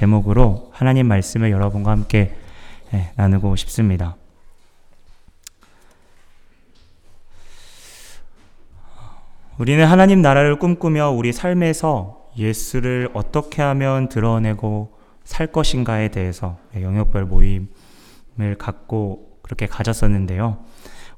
제목으로 하나님 말씀을 여러분과 함께 예, 나누고 싶습니다. 우리는 하나님 나라를 꿈꾸며 우리 삶에서 예수를 어떻게 하면 드러내고 살 것인가에 대해서 영역별 모임을 갖고 그렇게 가졌었는데요.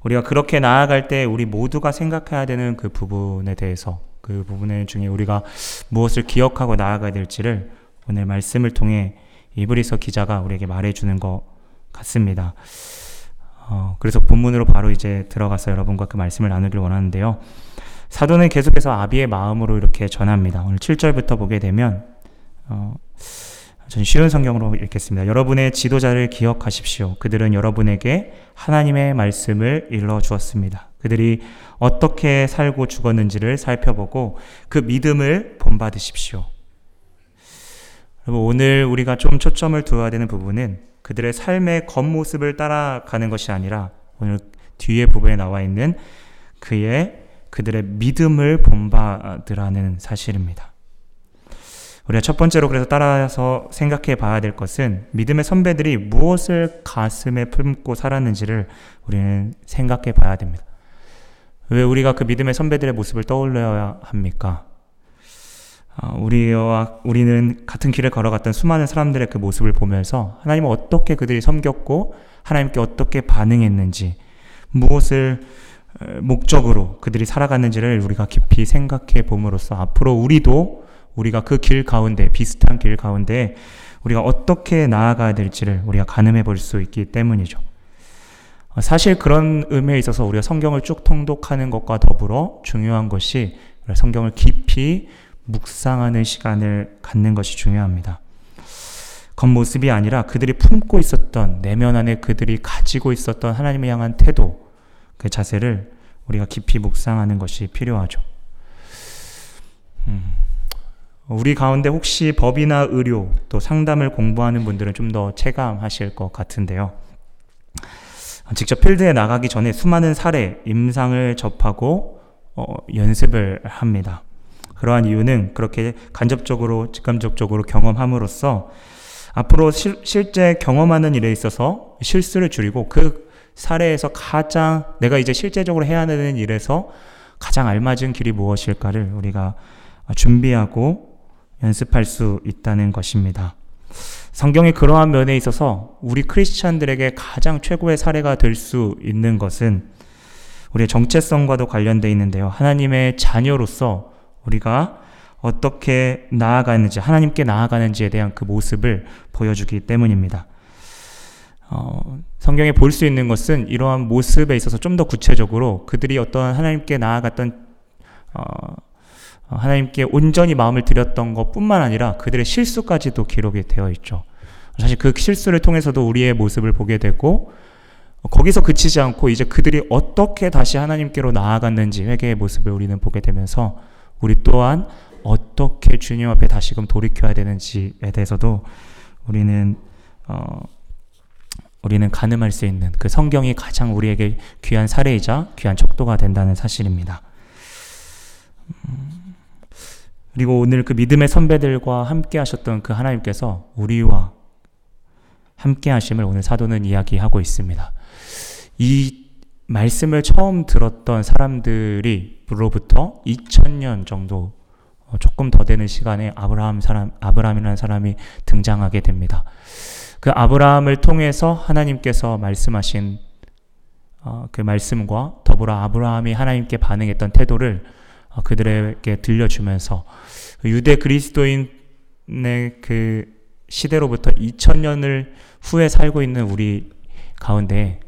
우리가 그렇게 나아갈 때 우리 모두가 생각해야 되는 그 부분에 대해서 그 부분의 중에 우리가 무엇을 기억하고 나아가야 될지를 오늘 말씀을 통해 이브리서 기자가 우리에게 말해주는 것 같습니다. 어, 그래서 본문으로 바로 이제 들어가서 여러분과 그 말씀을 나누길 원하는데요. 사도는 계속해서 아비의 마음으로 이렇게 전합니다. 오늘 7절부터 보게 되면 어, 전 쉬운 성경으로 읽겠습니다. 여러분의 지도자를 기억하십시오. 그들은 여러분에게 하나님의 말씀을 일러 주었습니다. 그들이 어떻게 살고 죽었는지를 살펴보고 그 믿음을 본받으십시오. 오늘 우리가 좀 초점을 두어야 되는 부분은 그들의 삶의 겉모습을 따라가는 것이 아니라 오늘 뒤에 부분에 나와 있는 그의 그들의 믿음을 본받으라는 사실입니다. 우리가 첫 번째로 그래서 따라서 생각해 봐야 될 것은 믿음의 선배들이 무엇을 가슴에 품고 살았는지를 우리는 생각해 봐야 됩니다. 왜 우리가 그 믿음의 선배들의 모습을 떠올려야 합니까? 어, 우리와 우리는 같은 길을 걸어갔던 수많은 사람들의 그 모습을 보면서 하나님은 어떻게 그들이 섬겼고 하나님께 어떻게 반응했는지 무엇을 목적으로 그들이 살아갔는지를 우리가 깊이 생각해 봄으로써 앞으로 우리도 우리가 그 길 가운데 비슷한 길 가운데 우리가 어떻게 나아가야 될지를 우리가 가늠해 볼 수 있기 때문이죠. 어, 사실 그런 의미에 있어서 우리가 성경을 쭉 통독하는 것과 더불어 중요한 것이 성경을 깊이 묵상하는 시간을 갖는 것이 중요합니다. 겉모습이 아니라 그들이 품고 있었던 내면 안에 그들이 가지고 있었던 하나님을 향한 태도, 그 자세를 우리가 깊이 묵상하는 것이 필요하죠. 음. 우리 가운데 혹시 법이나 의료 또 상담을 공부하는 분들은 좀 더 체감하실 것 같은데요. 직접 필드에 나가기 전에 수많은 사례, 임상을 접하고 어, 연습을 합니다. 그러한 이유는 그렇게 간접적으로, 직감적으로 경험함으로써 앞으로 실, 실제 경험하는 일에 있어서 실수를 줄이고 그 사례에서 가장 내가 이제 실제적으로 해야 되는 일에서 가장 알맞은 길이 무엇일까를 우리가 준비하고 연습할 수 있다는 것입니다. 성경의 그러한 면에 있어서 우리 크리스찬들에게 가장 최고의 사례가 될 수 있는 것은 우리의 정체성과도 관련되어 있는데요. 하나님의 자녀로서 우리가 어떻게 나아가는지, 하나님께 나아가는지에 대한 그 모습을 보여주기 때문입니다. 어, 성경에 볼 수 있는 것은 이러한 모습에 있어서 좀 더 구체적으로 그들이 어떤 하나님께 나아갔던 어, 어, 하나님께 온전히 마음을 들였던 것 뿐만 아니라 그들의 실수까지도 기록이 되어 있죠. 사실 그 실수를 통해서도 우리의 모습을 보게 되고 어, 거기서 그치지 않고 이제 그들이 어떻게 다시 하나님께로 나아갔는지 회개의 모습을 우리는 보게 되면서 우리 또한 어떻게 주님 앞에 다시금 돌이켜야 되는지에 대해서도 우리는 어, 우리는 가늠할 수 있는 그 성경이 가장 우리에게 귀한 사례이자 귀한 척도가 된다는 사실입니다. 음. 그리고 오늘 그 믿음의 선배들과 함께 하셨던 그 하나님께서 우리와 함께 하심을 오늘 사도는 이야기하고 있습니다. 이 말씀을 처음 들었던 사람들이로부터 2000년 정도 어, 조금 더 되는 시간에 아브라함 사람 아브라함이라는 사람이 등장하게 됩니다. 그 아브라함을 통해서 하나님께서 말씀하신 어, 그 말씀과 더불어 아브라함이 하나님께 반응했던 태도를 어, 그들에게 들려주면서 유대 그리스도인의 그 시대로부터 2000년을 후에 살고 있는 우리 가운데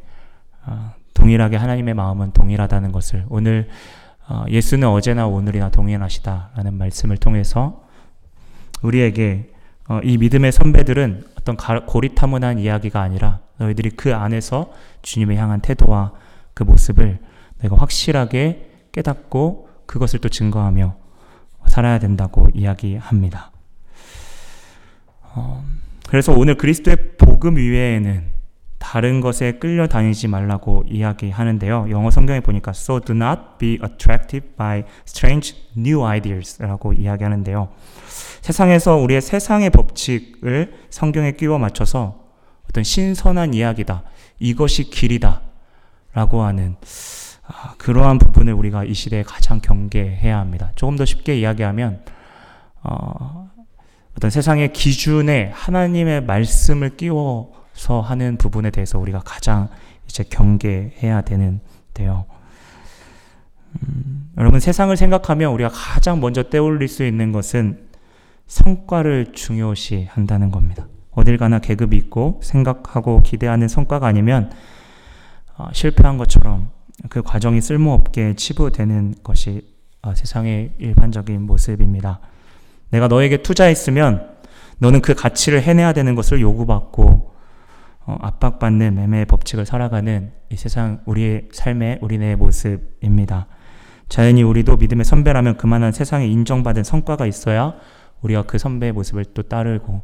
어, 동일하게 하나님의 마음은 동일하다는 것을 오늘 어, 예수는 어제나 오늘이나 동일하시다라는 말씀을 통해서 우리에게 이 믿음의 선배들은 어떤 고리타문한 이야기가 아니라 너희들이 그 안에서 주님을 향한 태도와 그 모습을 내가 확실하게 깨닫고 그것을 또 증거하며 살아야 된다고 이야기합니다. 어, 그래서 오늘 그리스도의 복음 위에는 다른 것에 끌려다니지 말라고 이야기하는데요. 영어 성경에 보니까 so do not be attracted by strange new ideas라고 이야기하는데요. 세상에서 우리의 세상의 법칙을 성경에 끼워 맞춰서 어떤 신선한 이야기다. 이것이 길이다. 라고 하는 아, 그러한 부분을 우리가 이 시대에 가장 경계해야 합니다. 조금 더 쉽게 이야기하면 어, 어떤 세상의 기준에 하나님의 말씀을 끼워 서 하는 부분에 대해서 우리가 가장 이제 경계해야 되는데요. 음, 여러분 세상을 생각하면 우리가 가장 먼저 떼올릴 수 있는 것은 성과를 중요시 한다는 겁니다. 어딜 가나 계급이 있고 생각하고 기대하는 성과가 아니면 어, 실패한 것처럼 그 과정이 쓸모없게 치부되는 것이 어, 세상의 일반적인 모습입니다. 내가 너에게 투자했으면 너는 그 가치를 해내야 되는 것을 요구받고 어, 압박받는 매매의 법칙을 살아가는 이 세상 우리의 삶의 우리네 모습입니다. 자연히 우리도 믿음의 선배라면 그만한 세상에 인정받은 성과가 있어야 우리가 그 선배의 모습을 또 따르고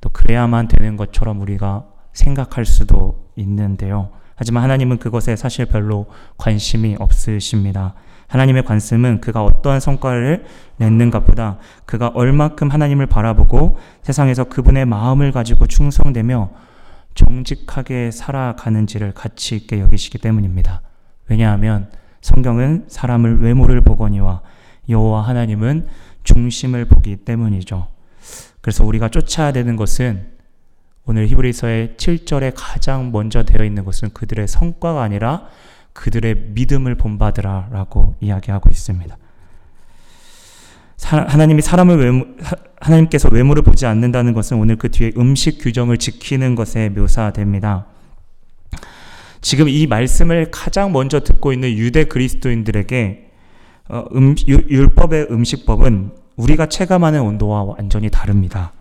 또 그래야만 되는 것처럼 우리가 생각할 수도 있는데요. 하지만 하나님은 그것에 사실 별로 관심이 없으십니다. 하나님의 관심은 그가 어떠한 성과를 냈는가보다 그가 얼마큼 하나님을 바라보고 세상에서 그분의 마음을 가지고 충성되며 정직하게 살아가는지를 가치 있게 여기시기 때문입니다. 왜냐하면 성경은 사람을 외모를 보거니와 여호와 하나님은 중심을 보기 때문이죠. 그래서 우리가 쫓아야 되는 것은 오늘 히브리서의 7절에 가장 먼저 되어 있는 것은 그들의 성과가 아니라 그들의 믿음을 본받으라 라고 이야기하고 있습니다. 하나님이 사람을 외모, 하나님께서 외모를 보지 않는다는 것은 오늘 그 뒤에 음식 규정을 지키는 것에 묘사됩니다. 지금 이 말씀을 가장 먼저 듣고 있는 유대 그리스도인들에게 어, 음, 율법의 음식법은 우리가 체감하는 온도와 완전히 다릅니다.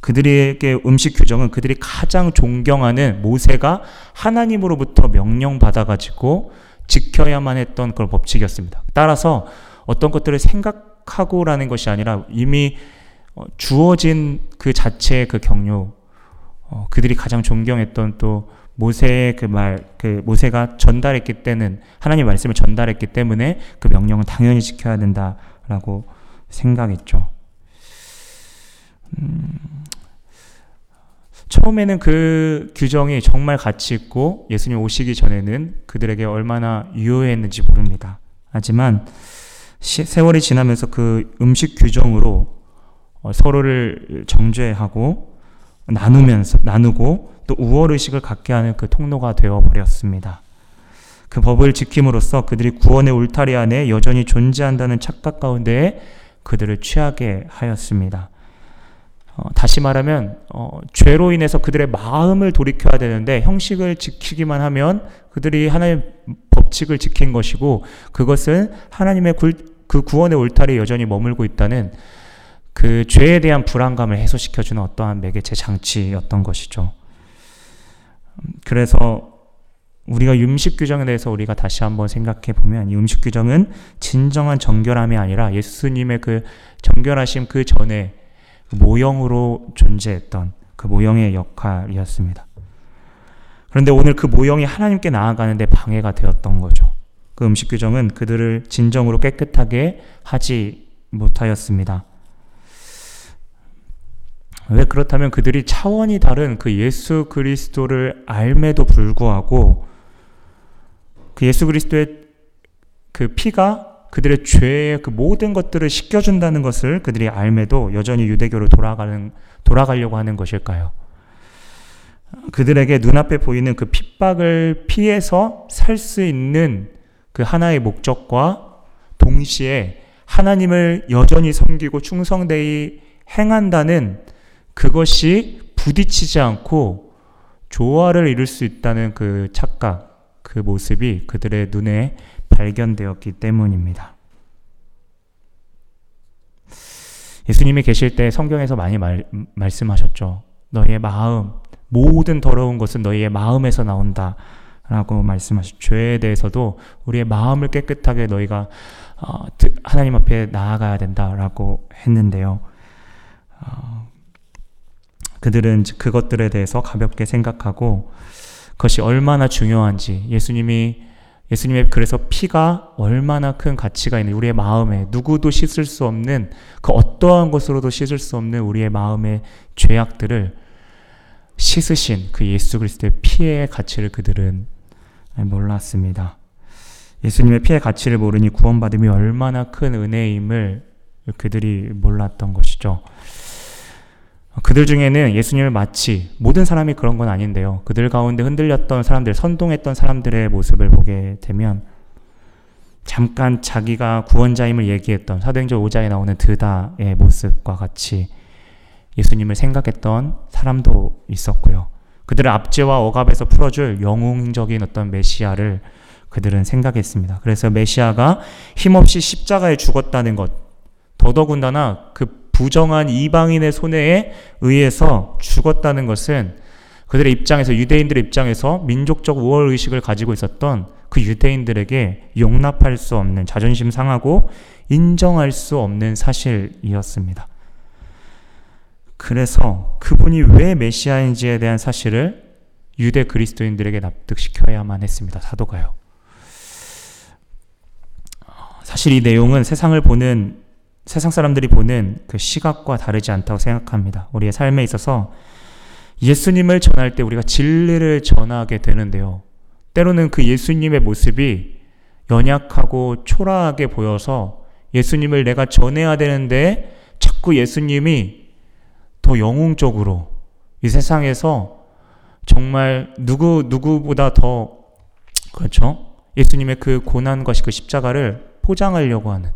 그들에게 음식 규정은 그들이 가장 존경하는 모세가 하나님으로부터 명령받아가지고 지켜야만 했던 그런 법칙이었습니다. 따라서 어떤 것들을 생각 하고라는 것이 아니라 이미 어, 주어진 그 자체의 그 경륜, 어, 그들이 가장 존경했던 또 모세의 그 말, 그 모세가 전달했기 때는 하나님 말씀을 전달했기 때문에 그 명령은 당연히 지켜야 된다라고 생각했죠. 음, 처음에는 그 규정이 정말 가치 있고 예수님 오시기 전에는 그들에게 얼마나 유효했는지 모릅니다. 하지만 시, 세월이 지나면서 그 음식 규정으로 어, 서로를 정죄하고 나누면서 나누고 또 우월 의식을 갖게 하는 그 통로가 되어 버렸습니다. 그 법을 지킴으로써 그들이 구원의 울타리 안에 여전히 존재한다는 착각 가운데 그들을 취하게 하였습니다. 어, 다시 말하면 어, 죄로 인해서 그들의 마음을 돌이켜야 되는데 형식을 지키기만 하면 그들이 하나님의 법칙을 지킨 것이고 그것은 하나님의 굴, 그 구원의 울타리에 여전히 머물고 있다는 그 죄에 대한 불안감을 해소시켜주는 어떠한 매개체 장치였던 것이죠. 그래서 우리가 음식 규정에 대해서 우리가 다시 한번 생각해 보면 이 음식 규정은 진정한 정결함이 아니라 예수님의 그 정결하심 그 전에 모형으로 존재했던 그 모형의 역할이었습니다. 그런데 오늘 그 모형이 하나님께 나아가는데 방해가 되었던 거죠. 그 음식 규정은 그들을 진정으로 깨끗하게 하지 못하였습니다. 왜 그렇다면 그들이 차원이 다른 그 예수 그리스도를 알매도 불구하고 그 예수 그리스도의 그 피가 그들의 죄의 그 모든 것들을 씻겨준다는 것을 그들이 알매도 여전히 유대교로 돌아가는, 돌아가려고 하는 것일까요? 그들에게 눈앞에 보이는 그 핍박을 피해서 살 수 있는 그 하나의 목적과 동시에 하나님을 여전히 섬기고 충성되이 행한다는 그것이 부딪히지 않고 조화를 이룰 수 있다는 그 착각, 그 모습이 그들의 눈에 발견되었기 때문입니다. 예수님이 계실 때 성경에서 많이 말, 말씀하셨죠. 너희의 마음, 모든 더러운 것은 너희의 마음에서 나온다. 라고 말씀하셨죠. 죄에 대해서도 우리의 마음을 깨끗하게 너희가 어, 하나님 앞에 나아가야 된다라고 했는데요. 어, 그들은 그것들에 대해서 가볍게 생각하고 그것이 얼마나 중요한지 예수님이 예수님의 그래서 피가 얼마나 큰 가치가 있는 우리의 마음에 누구도 씻을 수 없는 그 어떠한 것으로도 씻을 수 없는 우리의 마음의 죄악들을 씻으신 그 예수 그리스도의 피의 가치를 그들은 몰랐습니다. 예수님의 피의 가치를 모르니 구원받음이 얼마나 큰 은혜임을 그들이 몰랐던 것이죠. 그들 중에는 예수님을 마치 모든 사람이 그런 건 아닌데요. 그들 가운데 흔들렸던 사람들, 선동했던 사람들의 모습을 보게 되면 잠깐 자기가 구원자임을 얘기했던 사도행전 5장에 나오는 드다의 모습과 같이 예수님을 생각했던 사람도 있었고요. 그들의 압제와 억압에서 풀어줄 영웅적인 어떤 메시아를 그들은 생각했습니다. 그래서 메시아가 힘없이 십자가에 죽었다는 것, 더더군다나 그 부정한 이방인의 손해에 의해서 죽었다는 것은 그들의 입장에서 유대인들의 입장에서 민족적 우월 의식을 가지고 있었던 그 유대인들에게 용납할 수 없는 자존심 상하고 인정할 수 없는 사실이었습니다. 그래서 그분이 왜 메시아인지에 대한 사실을 유대 그리스도인들에게 납득시켜야만 했습니다. 사도가요. 사실 이 내용은 세상을 보는 세상 사람들이 보는 그 시각과 다르지 않다고 생각합니다. 우리의 삶에 있어서 예수님을 전할 때 우리가 진리를 전하게 되는데요. 때로는 그 예수님의 모습이 연약하고 초라하게 보여서 예수님을 내가 전해야 되는데 자꾸 예수님이 더 영웅적으로 이 세상에서 정말 누구 누구보다 더 그렇죠? 예수님의 그 고난과 그 십자가를 포장하려고 하는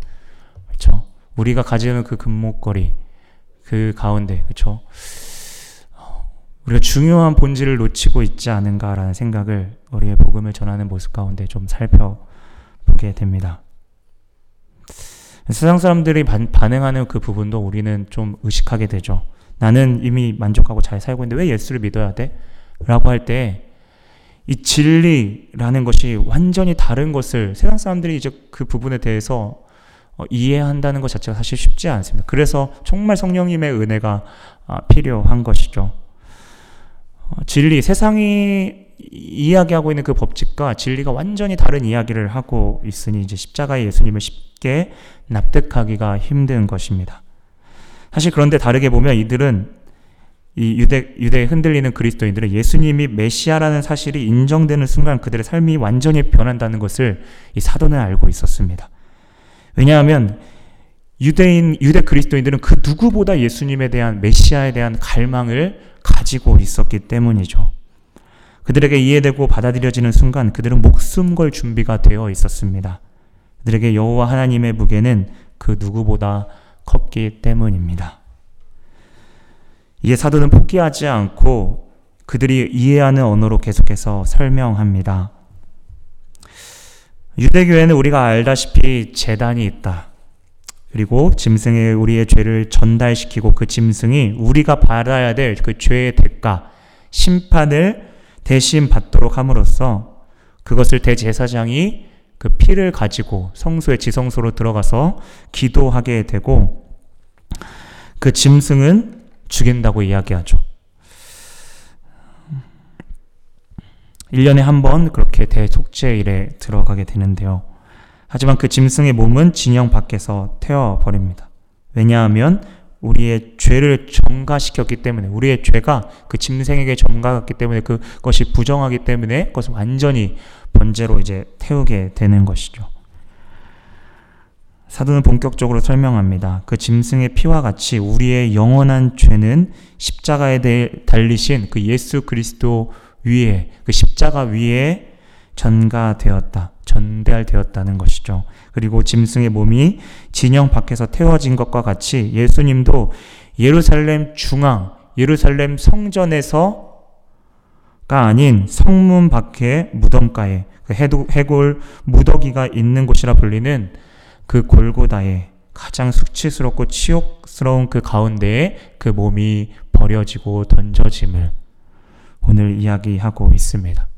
그렇죠? 우리가 가지는 그 금목걸이 그 가운데 그렇죠? 우리가 중요한 본질을 놓치고 있지 않은가라는 생각을 우리의 복음을 전하는 모습 가운데 좀 살펴보게 됩니다. 세상 사람들이 반응하는 그 부분도 우리는 좀 의식하게 되죠. 나는 이미 만족하고 잘 살고 있는데 왜 예수를 믿어야 돼? 라고 할 때 이 진리라는 것이 완전히 다른 것을 세상 사람들이 이제 그 부분에 대해서 어, 이해한다는 것 자체가 사실 쉽지 않습니다. 그래서 정말 성령님의 은혜가 아, 필요한 것이죠. 어, 진리, 세상이 이야기하고 있는 그 법칙과 진리가 완전히 다른 이야기를 하고 있으니 이제 십자가의 예수님을 쉽게 납득하기가 힘든 것입니다. 사실 그런데 다르게 보면 이들은 이 유대 유대에 흔들리는 그리스도인들은 예수님이 메시아라는 사실이 인정되는 순간 그들의 삶이 완전히 변한다는 것을 이 사도는 알고 있었습니다. 왜냐하면 유대인, 유대 그리스도인들은 그 누구보다 예수님에 대한 메시아에 대한 갈망을 가지고 있었기 때문이죠. 그들에게 이해되고 받아들여지는 순간 그들은 목숨 걸 준비가 되어 있었습니다. 그들에게 여호와 하나님의 무게는 그 누구보다 컸기 때문입니다. 이에 사도는 포기하지 않고 그들이 이해하는 언어로 계속해서 설명합니다. 유대교회는 우리가 알다시피 재단이 있다. 그리고 짐승에 우리의 죄를 전달시키고 그 짐승이 우리가 받아야 될 그 죄의 대가, 심판을 대신 받도록 함으로써 그것을 대제사장이 그 피를 가지고 성소의 지성소로 들어가서 기도하게 되고 그 짐승은 죽인다고 이야기하죠. 1년에 한 번 그렇게 대속죄일에 들어가게 되는데요. 하지만 그 짐승의 몸은 진영 밖에서 태워버립니다. 왜냐하면 우리의 죄를 점가시켰기 때문에 우리의 죄가 그 짐승에게 점가갔기 때문에 그것이 부정하기 때문에 그것을 완전히 번제로 이제 태우게 되는 것이죠. 사도는 본격적으로 설명합니다. 그 짐승의 피와 같이 우리의 영원한 죄는 십자가에 달리신 그 예수 그리스도 위에 그 십자가 위에 전가되었다. 전달되었다는 것이죠. 그리고 짐승의 몸이 진영 밖에서 태워진 것과 같이 예수님도 예루살렘 중앙, 예루살렘 성전에서가 아닌 성문 밖에 무덤가에 그 해골 무더기가 있는 곳이라 불리는 그 골고다에 가장 수치스럽고 치욕스러운 그 가운데에 그 몸이 버려지고 던져짐을 오늘 이야기하고 있습니다.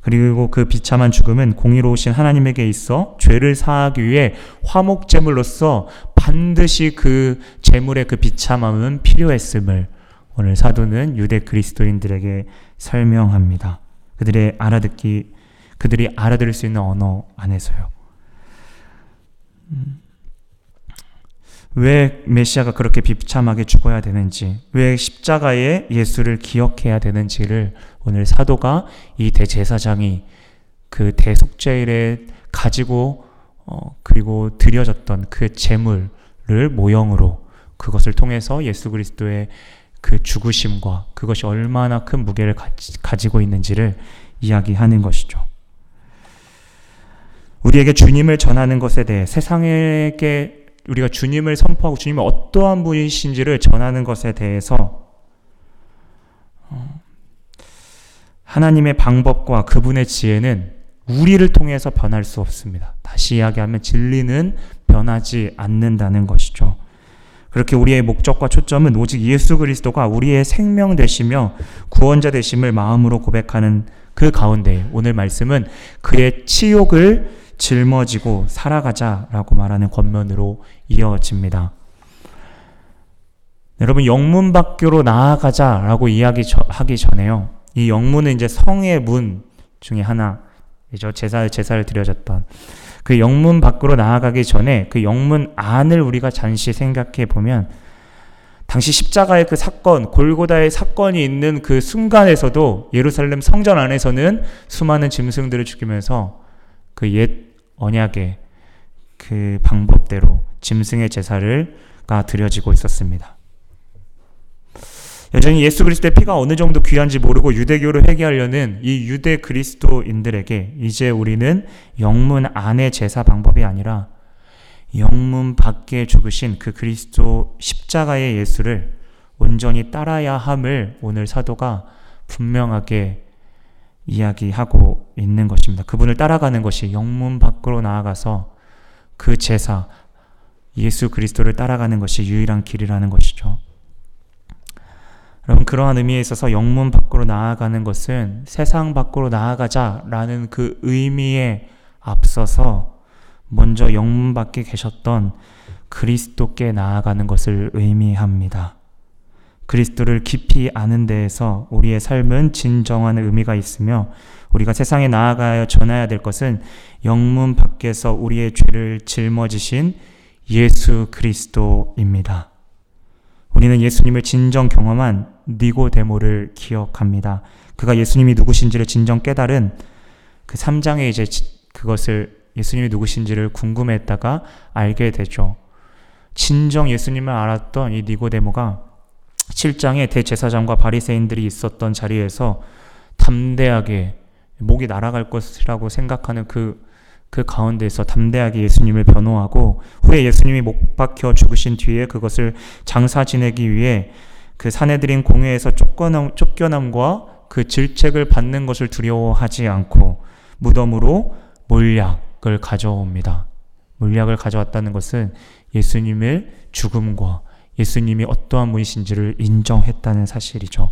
그리고 그 비참한 죽음은 공의로우신 하나님에게 있어 죄를 사하기 위해 화목 제물로서 반드시 그 제물의 그 비참함은 필요했음을 오늘 사도는 유대 그리스도인들에게 설명합니다. 그들의 알아듣기, 그들이 알아들을 수 있는 언어 안에서요. 음. 왜 메시아가 그렇게 비참하게 죽어야 되는지, 왜 십자가에 예수를 기억해야 되는지를 오늘 사도가 이 대제사장이 그 대속죄일에 가지고 어, 그리고 드려졌던 그 제물을 모형으로 그것을 통해서 예수 그리스도의 그 죽으심과 그것이 얼마나 큰 무게를 가지, 고 있는지를 이야기하는 것이죠. 우리에게 주님을 전하는 것에 대해 세상에게 우리가 주님을 선포하고 주님이 어떠한 분이신지를 전하는 것에 대해서 어, 하나님의 방법과 그분의 지혜는 우리를 통해서 변할 수 없습니다. 다시 이야기하면 진리는 변하지 않는다는 것이죠. 그렇게 우리의 목적과 초점은 오직 예수 그리스도가 우리의 생명 되시며 구원자 되심을 마음으로 고백하는 그 가운데 오늘 말씀은 그의 치욕을 짊어지고 살아가자라고 말하는 권면으로 이어집니다. 여러분 영문 밖으로 나아가자라고 이야기하기 전에요. 이 영문은 이제 성의 문 중에 하나이죠. 제사 제사를 드려졌던 그 영문 밖으로 나아가기 전에 그 영문 안을 우리가 잠시 생각해 보면 당시 십자가의 그 사건, 골고다의 사건이 있는 그 순간에서도 예루살렘 성전 안에서는 수많은 짐승들을 죽이면서 그 옛 언약의 그 방법대로 짐승의 제사를 가 드려지고 있었습니다. 여전히 예수 그리스도의 피가 어느 정도 귀한지 모르고 유대교를 회개하려는 이 유대 그리스도인들에게 이제 우리는 영문 안의 제사 방법이 아니라 영문 밖에 죽으신 그 그리스도 십자가의 예수를 온전히 따라야 함을 오늘 사도가 분명하게 이야기하고 있는 것입니다. 그분을 따라가는 것이 영문 밖으로 나아가서 그 제사, 예수 그리스도를 따라가는 것이 유일한 길이라는 것이죠. 여러분 그러한 의미에 있어서 영문 밖으로 나아가는 것은 세상 밖으로 나아가자라는 그 의미에 앞서서 먼저 영문 밖에 계셨던 그리스도께 나아가는 것을 의미합니다. 그리스도를 깊이 아는 데에서 우리의 삶은 진정한 의미가 있으며 우리가 세상에 나아가야 전해야 될 것은 영문 밖에서 우리의 죄를 짊어지신 예수 그리스도입니다. 우리는 예수님을 진정 경험한 니고데모를 기억합니다. 그가 예수님이 누구신지를 진정 깨달은 그 3장에 이제 그것을 예수님이 누구신지를 궁금했다가 알게 되죠. 진정 예수님을 알았던 이 니고데모가 7장에 대제사장과 바리새인들이 있었던 자리에서 담대하게 목이 날아갈 것이라고 생각하는 그, 그 가운데서 담대하게 예수님을 변호하고 후에 예수님이 못 박혀 죽으신 뒤에 그것을 장사 지내기 위해 그 사내들인 공회에서 쫓겨남, 쫓겨남과 그 질책을 받는 것을 두려워하지 않고 무덤으로 몰약을 가져옵니다. 몰약을 가져왔다는 것은 예수님의 죽음과 예수님이 어떠한 분이신지를 인정했다는 사실이죠.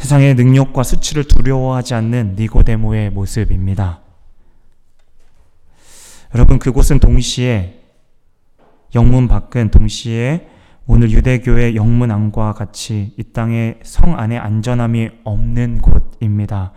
세상의 능력과 수치를 두려워하지 않는 니고데모의 모습입니다. 여러분 그곳은 동시에 영문 밖은 동시에 오늘 유대교의 영문 안과 같이 이 땅의 성 안에 안전함이 없는 곳입니다.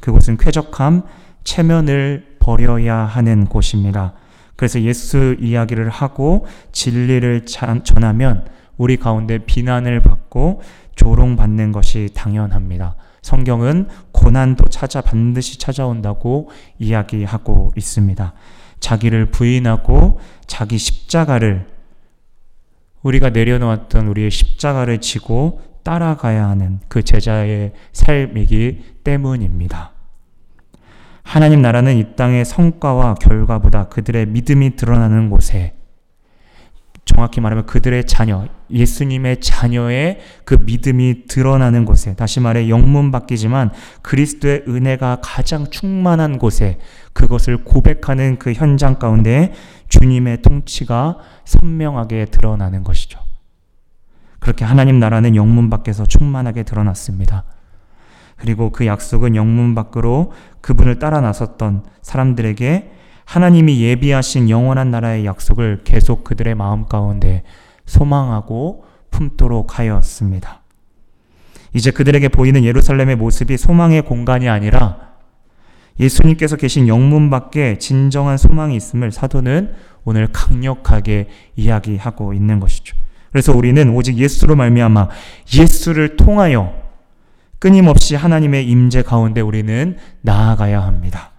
그곳은 쾌적함, 체면을 버려야 하는 곳입니다. 그래서 예수 이야기를 하고 진리를 전하면 우리 가운데 비난을 받고 조롱받는 것이 당연합니다. 성경은 고난도 찾아 반드시 찾아온다고 이야기하고 있습니다. 자기를 부인하고 자기 십자가를 우리가 내려놓았던 우리의 십자가를 지고 따라가야 하는 그 제자의 삶이기 때문입니다. 하나님 나라는 이 땅의 성과와 결과보다 그들의 믿음이 드러나는 곳에 정확히 말하면 그들의 자녀, 예수님의 자녀의 그 믿음이 드러나는 곳에, 다시 말해 영문 바뀌지만 그리스도의 은혜가 가장 충만한 곳에 그것을 고백하는 그 현장 가운데 주님의 통치가 선명하게 드러나는 것이죠. 그렇게 하나님 나라는 영문 밖에서 충만하게 드러났습니다. 그리고 그 약속은 영문 밖으로 그분을 따라 나섰던 사람들에게 하나님이 예비하신 영원한 나라의 약속을 계속 그들의 마음 가운데 소망하고 품도록 하였습니다. 이제 그들에게 보이는 예루살렘의 모습이 소망의 공간이 아니라 예수님께서 계신 영문 밖에 진정한 소망이 있음을 사도는 오늘 강력하게 이야기하고 있는 것이죠. 그래서 우리는 오직 예수로 말미암아 예수를 통하여 끊임없이 하나님의 임재 가운데 우리는 나아가야 합니다.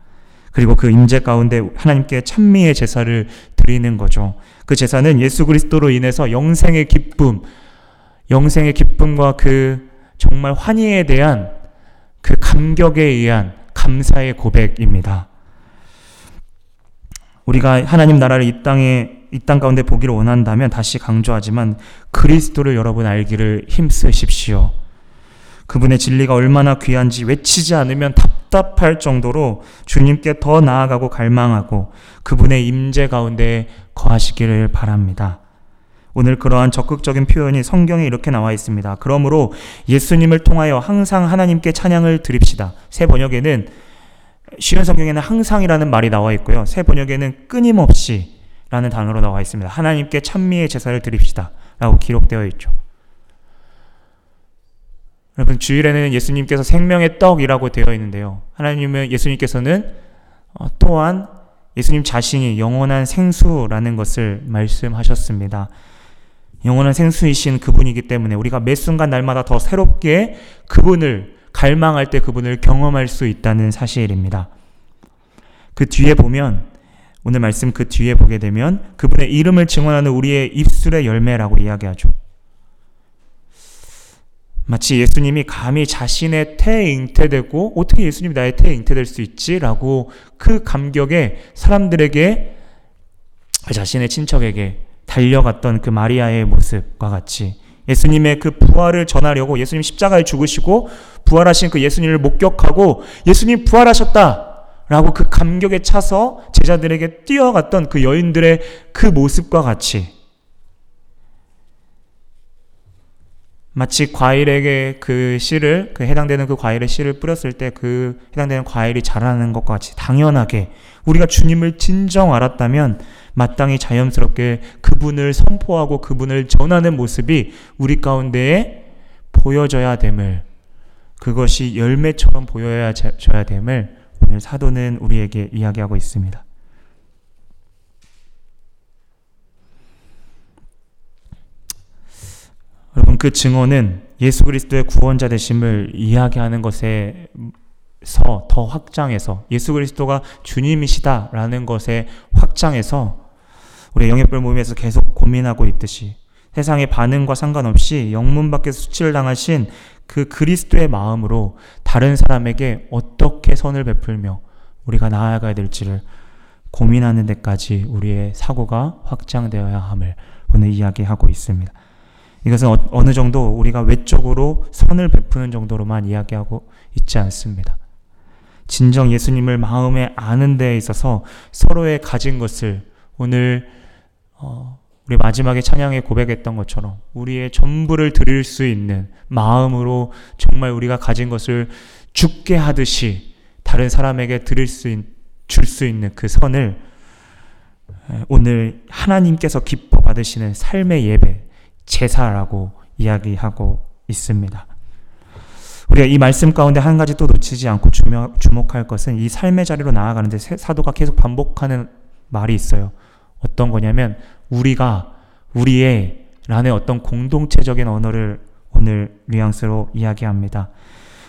그리고 그 임재 가운데 하나님께 찬미의 제사를 드리는 거죠. 그 제사는 예수 그리스도로 인해서 영생의 기쁨, 영생의 기쁨과 그 정말 환희에 대한 그 감격에 의한 감사의 고백입니다. 우리가 하나님 나라를 이 땅에 이 땅 가운데 보기를 원한다면 다시 강조하지만 그리스도를 여러분 알기를 힘쓰십시오. 그분의 진리가 얼마나 귀한지 외치지 않으면 답답할 정도로 주님께 더 나아가고 갈망하고 그분의 임재 가운데 거하시기를 바랍니다. 오늘 그러한 적극적인 표현이 성경에 이렇게 나와 있습니다. 그러므로 예수님을 통하여 항상 하나님께 찬양을 드립시다. 새 번역에는 쉬운 성경에는 항상이라는 말이 나와 있고요. 새 번역에는 끊임없이 라는 단어로 나와 있습니다. 하나님께 찬미의 제사를 드립시다. 라고 기록되어 있죠. 여러분, 주일에는 예수님께서 생명의 떡이라고 되어 있는데요. 하나님은 예수님께서는 어, 또한 예수님 자신이 영원한 생수라는 것을 말씀하셨습니다. 영원한 생수이신 그분이기 때문에 우리가 매 순간 날마다 더 새롭게 그분을 갈망할 때 그분을 경험할 수 있다는 사실입니다. 그 뒤에 보면 오늘 말씀 그 뒤에 보게 되면 그분의 이름을 증언하는 우리의 입술의 열매라고 이야기하죠. 마치 예수님이 감히 자신의 태에 잉태되고 어떻게 예수님이 나의 태에 잉태될 수 있지라고 그 감격에 사람들에게 자신의 친척에게 달려갔던 그 마리아의 모습과 같이 예수님의 그 부활을 전하려고 예수님 십자가에 죽으시고 부활하신 그 예수님을 목격하고 예수님 부활하셨다! 라고 그 감격에 차서 제자들에게 뛰어갔던 그 여인들의 그 모습과 같이 마치 과일에게 그 씨를 그 해당되는 그 과일의 씨를 뿌렸을 때 그 해당되는 과일이 자라는 것과 같이 당연하게 우리가 주님을 진정 알았다면 마땅히 자연스럽게 그분을 선포하고 그분을 전하는 모습이 우리 가운데에 보여져야 됨을 그것이 열매처럼 보여야 져야 됨을 오늘 사도는 우리에게 이야기하고 있습니다. 여러분 그 증언은 예수 그리스도의 구원자 되심을 이야기하는 것에서 더 확장해서 예수 그리스도가 주님이시다라는 것에 확장해서 우리 영예별 모임에서 계속 고민하고 있듯이 세상의 반응과 상관없이 영문 밖에서 수치를 당하신 그 그리스도의 마음으로 다른 사람에게 어떻게 선을 베풀며 우리가 나아가야 될지를 고민하는 데까지 우리의 사고가 확장되어야 함을 오늘 이야기하고 있습니다. 이것은 어, 느 정도 우리가 외적으로 선을 베푸는 정도로만 이야기하고 있지 않습니다. 진정 예수님을 마음에 아는 데에 있어서 서로의 가진 것을 오늘 어, 우리 마지막에 찬양에 고백했던 것처럼 우리의 전부를 드릴 수 있는 마음으로 정말 우리가 가진 것을 죽게 하듯이 다른 사람에게 드릴 수, 줄 수 있는 그 선을 오늘 하나님께서 기뻐 받으시는 삶의 예배, 제사라고 이야기하고 있습니다. 우리가 이 말씀 가운데 한 가지 또 놓치지 않고 주목, 할 것은 이 삶의 자리로 나아가는데 사도가 계속 반복하는 말이 있어요. 어떤 거냐면 우리가 우리의 라는 어떤 공동체적인 언어를 오늘 뉘앙스로 이야기합니다.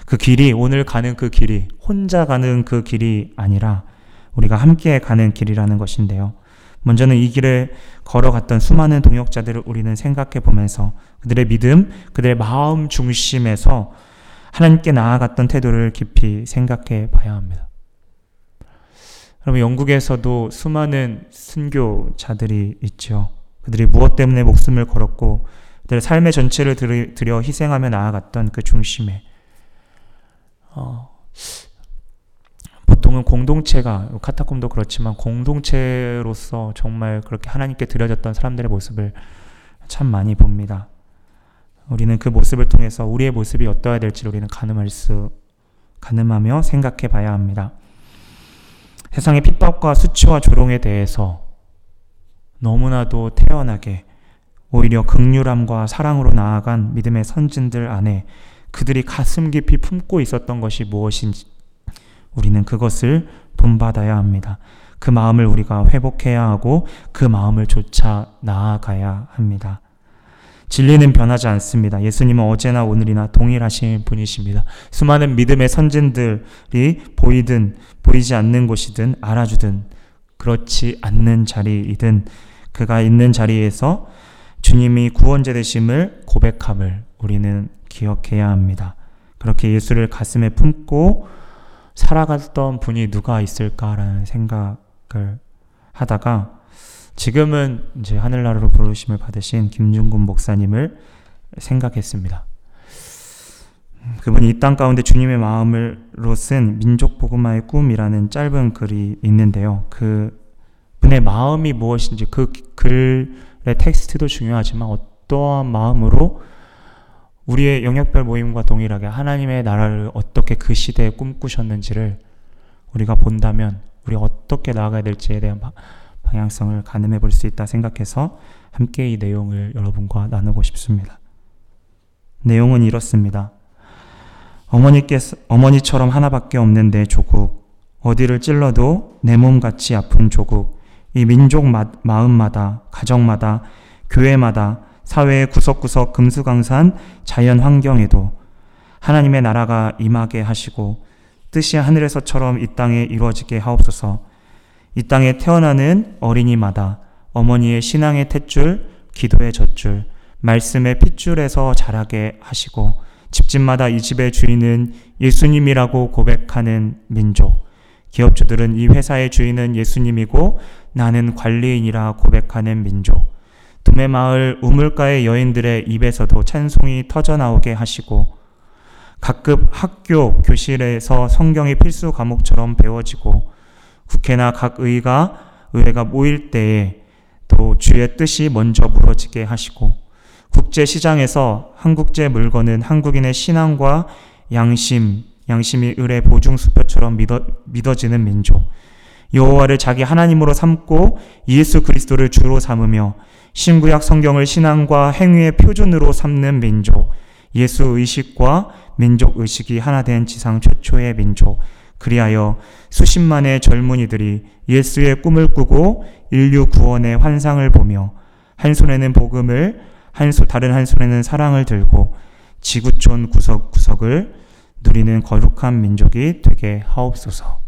그 길이 오늘 가는 그 길이 혼자 가는 그 길이 아니라 우리가 함께 가는 길이라는 것인데요. 먼저는 이 길을 걸어갔던 수많은 동역자들을 우리는 생각해 보면서 그들의 믿음, 그들의 마음 중심에서 하나님께 나아갔던 태도를 깊이 생각해 봐야 합니다. 여러분 영국에서도 수많은 순교자들이 있죠. 그들이 무엇 때문에 목숨을 걸었고 그들의 삶의 전체를 들여 희생하며 나아갔던 그 중심에 어, 보통은 공동체가 카타콤도 그렇지만 공동체로서 정말 그렇게 하나님께 드려졌던 사람들의 모습을 참 많이 봅니다. 우리는 그 모습을 통해서 우리의 모습이 어떠해야 될지 우리는 가늠할 수 가늠하며 생각해 봐야 합니다. 세상의 핍박과 수치와 조롱에 대해서 너무나도 태연하게 오히려 극률함과 사랑으로 나아간 믿음의 선진들 안에 그들이 가슴 깊이 품고 있었던 것이 무엇인지 우리는 그것을 본받아야 합니다. 그 마음을 우리가 회복해야 하고 그 마음을 쫓아 나아가야 합니다. 진리는 변하지 않습니다. 예수님은 어제나 오늘이나 동일하신 분이십니다. 수많은 믿음의 선진들이 보이든 보이지 않는 곳이든 알아주든 그렇지 않는 자리이든 그가 있는 자리에서 주님이 구원자 되심을 고백함을 우리는 기억해야 합니다. 그렇게 예수를 가슴에 품고 살아갔던 분이 누가 있을까라는 생각을 하다가 지금은 이제 하늘나라로 부르심을 받으신 김중근 목사님을 생각했습니다. 그분이 이 땅 가운데 주님의 마음으로 쓴 민족 복음화의 꿈이라는 짧은 글이 있는데요. 그 분의 마음이 무엇인지 그 글의 텍스트도 중요하지만 어떠한 마음으로 우리의 영역별 모임과 동일하게 하나님의 나라를 어떻게 그 시대에 꿈꾸셨는지를 우리가 본다면 우리 어떻게 나아가야 될지에 대한 방향성을 가늠해 볼 수 있다 생각해서 함께 이 내용을 여러분과 나누고 싶습니다. 내용은 이렇습니다. 어머니께서 어머니처럼 하나밖에 없는 데 조국 어디를 찔러도 내 몸같이 아픈 조국 이 민족 마, 마음마다 가정마다 교회마다 사회의 구석구석 금수강산 자연 환경에도 하나님의 나라가 임하게 하시고 뜻이 하늘에서처럼 이 땅에 이루어지게 하옵소서. 이 땅에 태어나는 어린이마다 어머니의 신앙의 탯줄, 기도의 젖줄, 말씀의 핏줄에서 자라게 하시고 집집마다 이 집의 주인은 예수님이라고 고백하는 민족. 기업주들은 이 회사의 주인은 예수님이고 나는 관리인이라 고백하는 민족. 도매마을 우물가의 여인들의 입에서도 찬송이 터져나오게 하시고 각급 학교, 교실에서 성경이 필수 과목처럼 배워지고 국회나 각 의가 의회가 모일 때에 또 주의 뜻이 먼저 물어지게 하시고 국제 시장에서 한국제 물건은 한국인의 신앙과 양심, 양심이 을의 보증 수표처럼 믿어, 믿어지는 민족. 여호와를 자기 하나님으로 삼고 예수 그리스도를 주로 삼으며 신구약 성경을 신앙과 행위의 표준으로 삼는 민족. 예수 의식과 민족 의식이 하나 된 지상 최초의 민족. 그리하여 수십만의 젊은이들이 예수의 꿈을 꾸고 인류 구원의 환상을 보며 한 손에는 복음을 한 손, 다른 한 손에는 사랑을 들고 지구촌 구석구석을 누리는 거룩한 민족이 되게 하옵소서.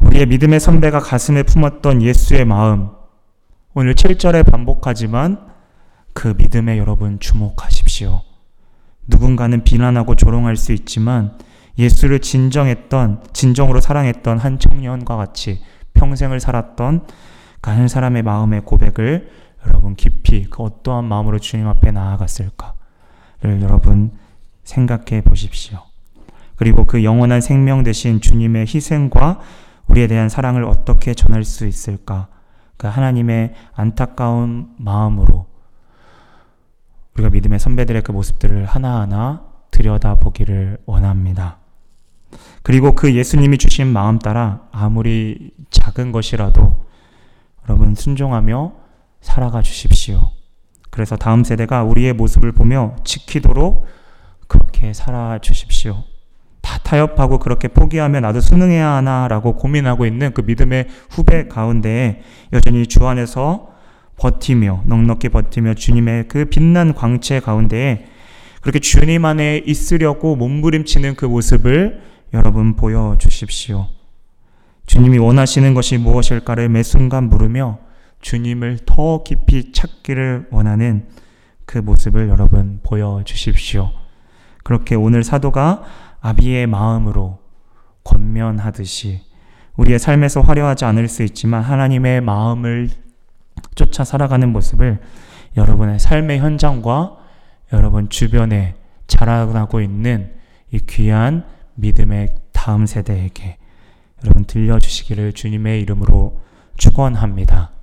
우리의 믿음의 선배가 가슴에 품었던 예수의 마음, 오늘 7절에 반복하지만 그 믿음에 여러분 주목하십시오. 누군가는 비난하고 조롱할 수 있지만 예수를 진정했던, 진정으로 사랑했던 한 청년과 같이 평생을 살았던 그한 사람의 마음의 고백을 여러분 깊이 그 어떠한 마음으로 주님 앞에 나아갔을까를 여러분 생각해 보십시오. 그리고 그 영원한 생명 대신 주님의 희생과 우리에 대한 사랑을 어떻게 전할 수 있을까? 그 하나님의 안타까운 마음으로 우리가 믿음의 선배들의 그 모습들을 하나하나 들여다보기를 원합니다. 그리고 그 예수님이 주신 마음 따라 아무리 작은 것이라도 여러분 순종하며 살아가 주십시오. 그래서 다음 세대가 우리의 모습을 보며 지키도록 그렇게 살아 주십시오. 다 타협하고 그렇게 포기하며 나도 수능해야 하나라고 고민하고 있는 그 믿음의 후배 가운데 여전히 주 안에서 버티며 넉넉히 버티며 주님의 그 빛난 광채 가운데 그렇게 주님 안에 있으려고 몸부림치는 그 모습을 여러분 보여주십시오. 주님이 원하시는 것이 무엇일까를 매 순간 물으며 주님을 더 깊이 찾기를 원하는 그 모습을 여러분 보여주십시오. 그렇게 오늘 사도가 아비의 마음으로 권면하듯이 우리의 삶에서 화려하지 않을 수 있지만 하나님의 마음을 쫓아 살아가는 모습을 여러분의 삶의 현장과 여러분 주변에 자라나고 있는 이 귀한 믿음의 다음 세대에게 여러분 들려주시기를 주님의 이름으로 축원합니다.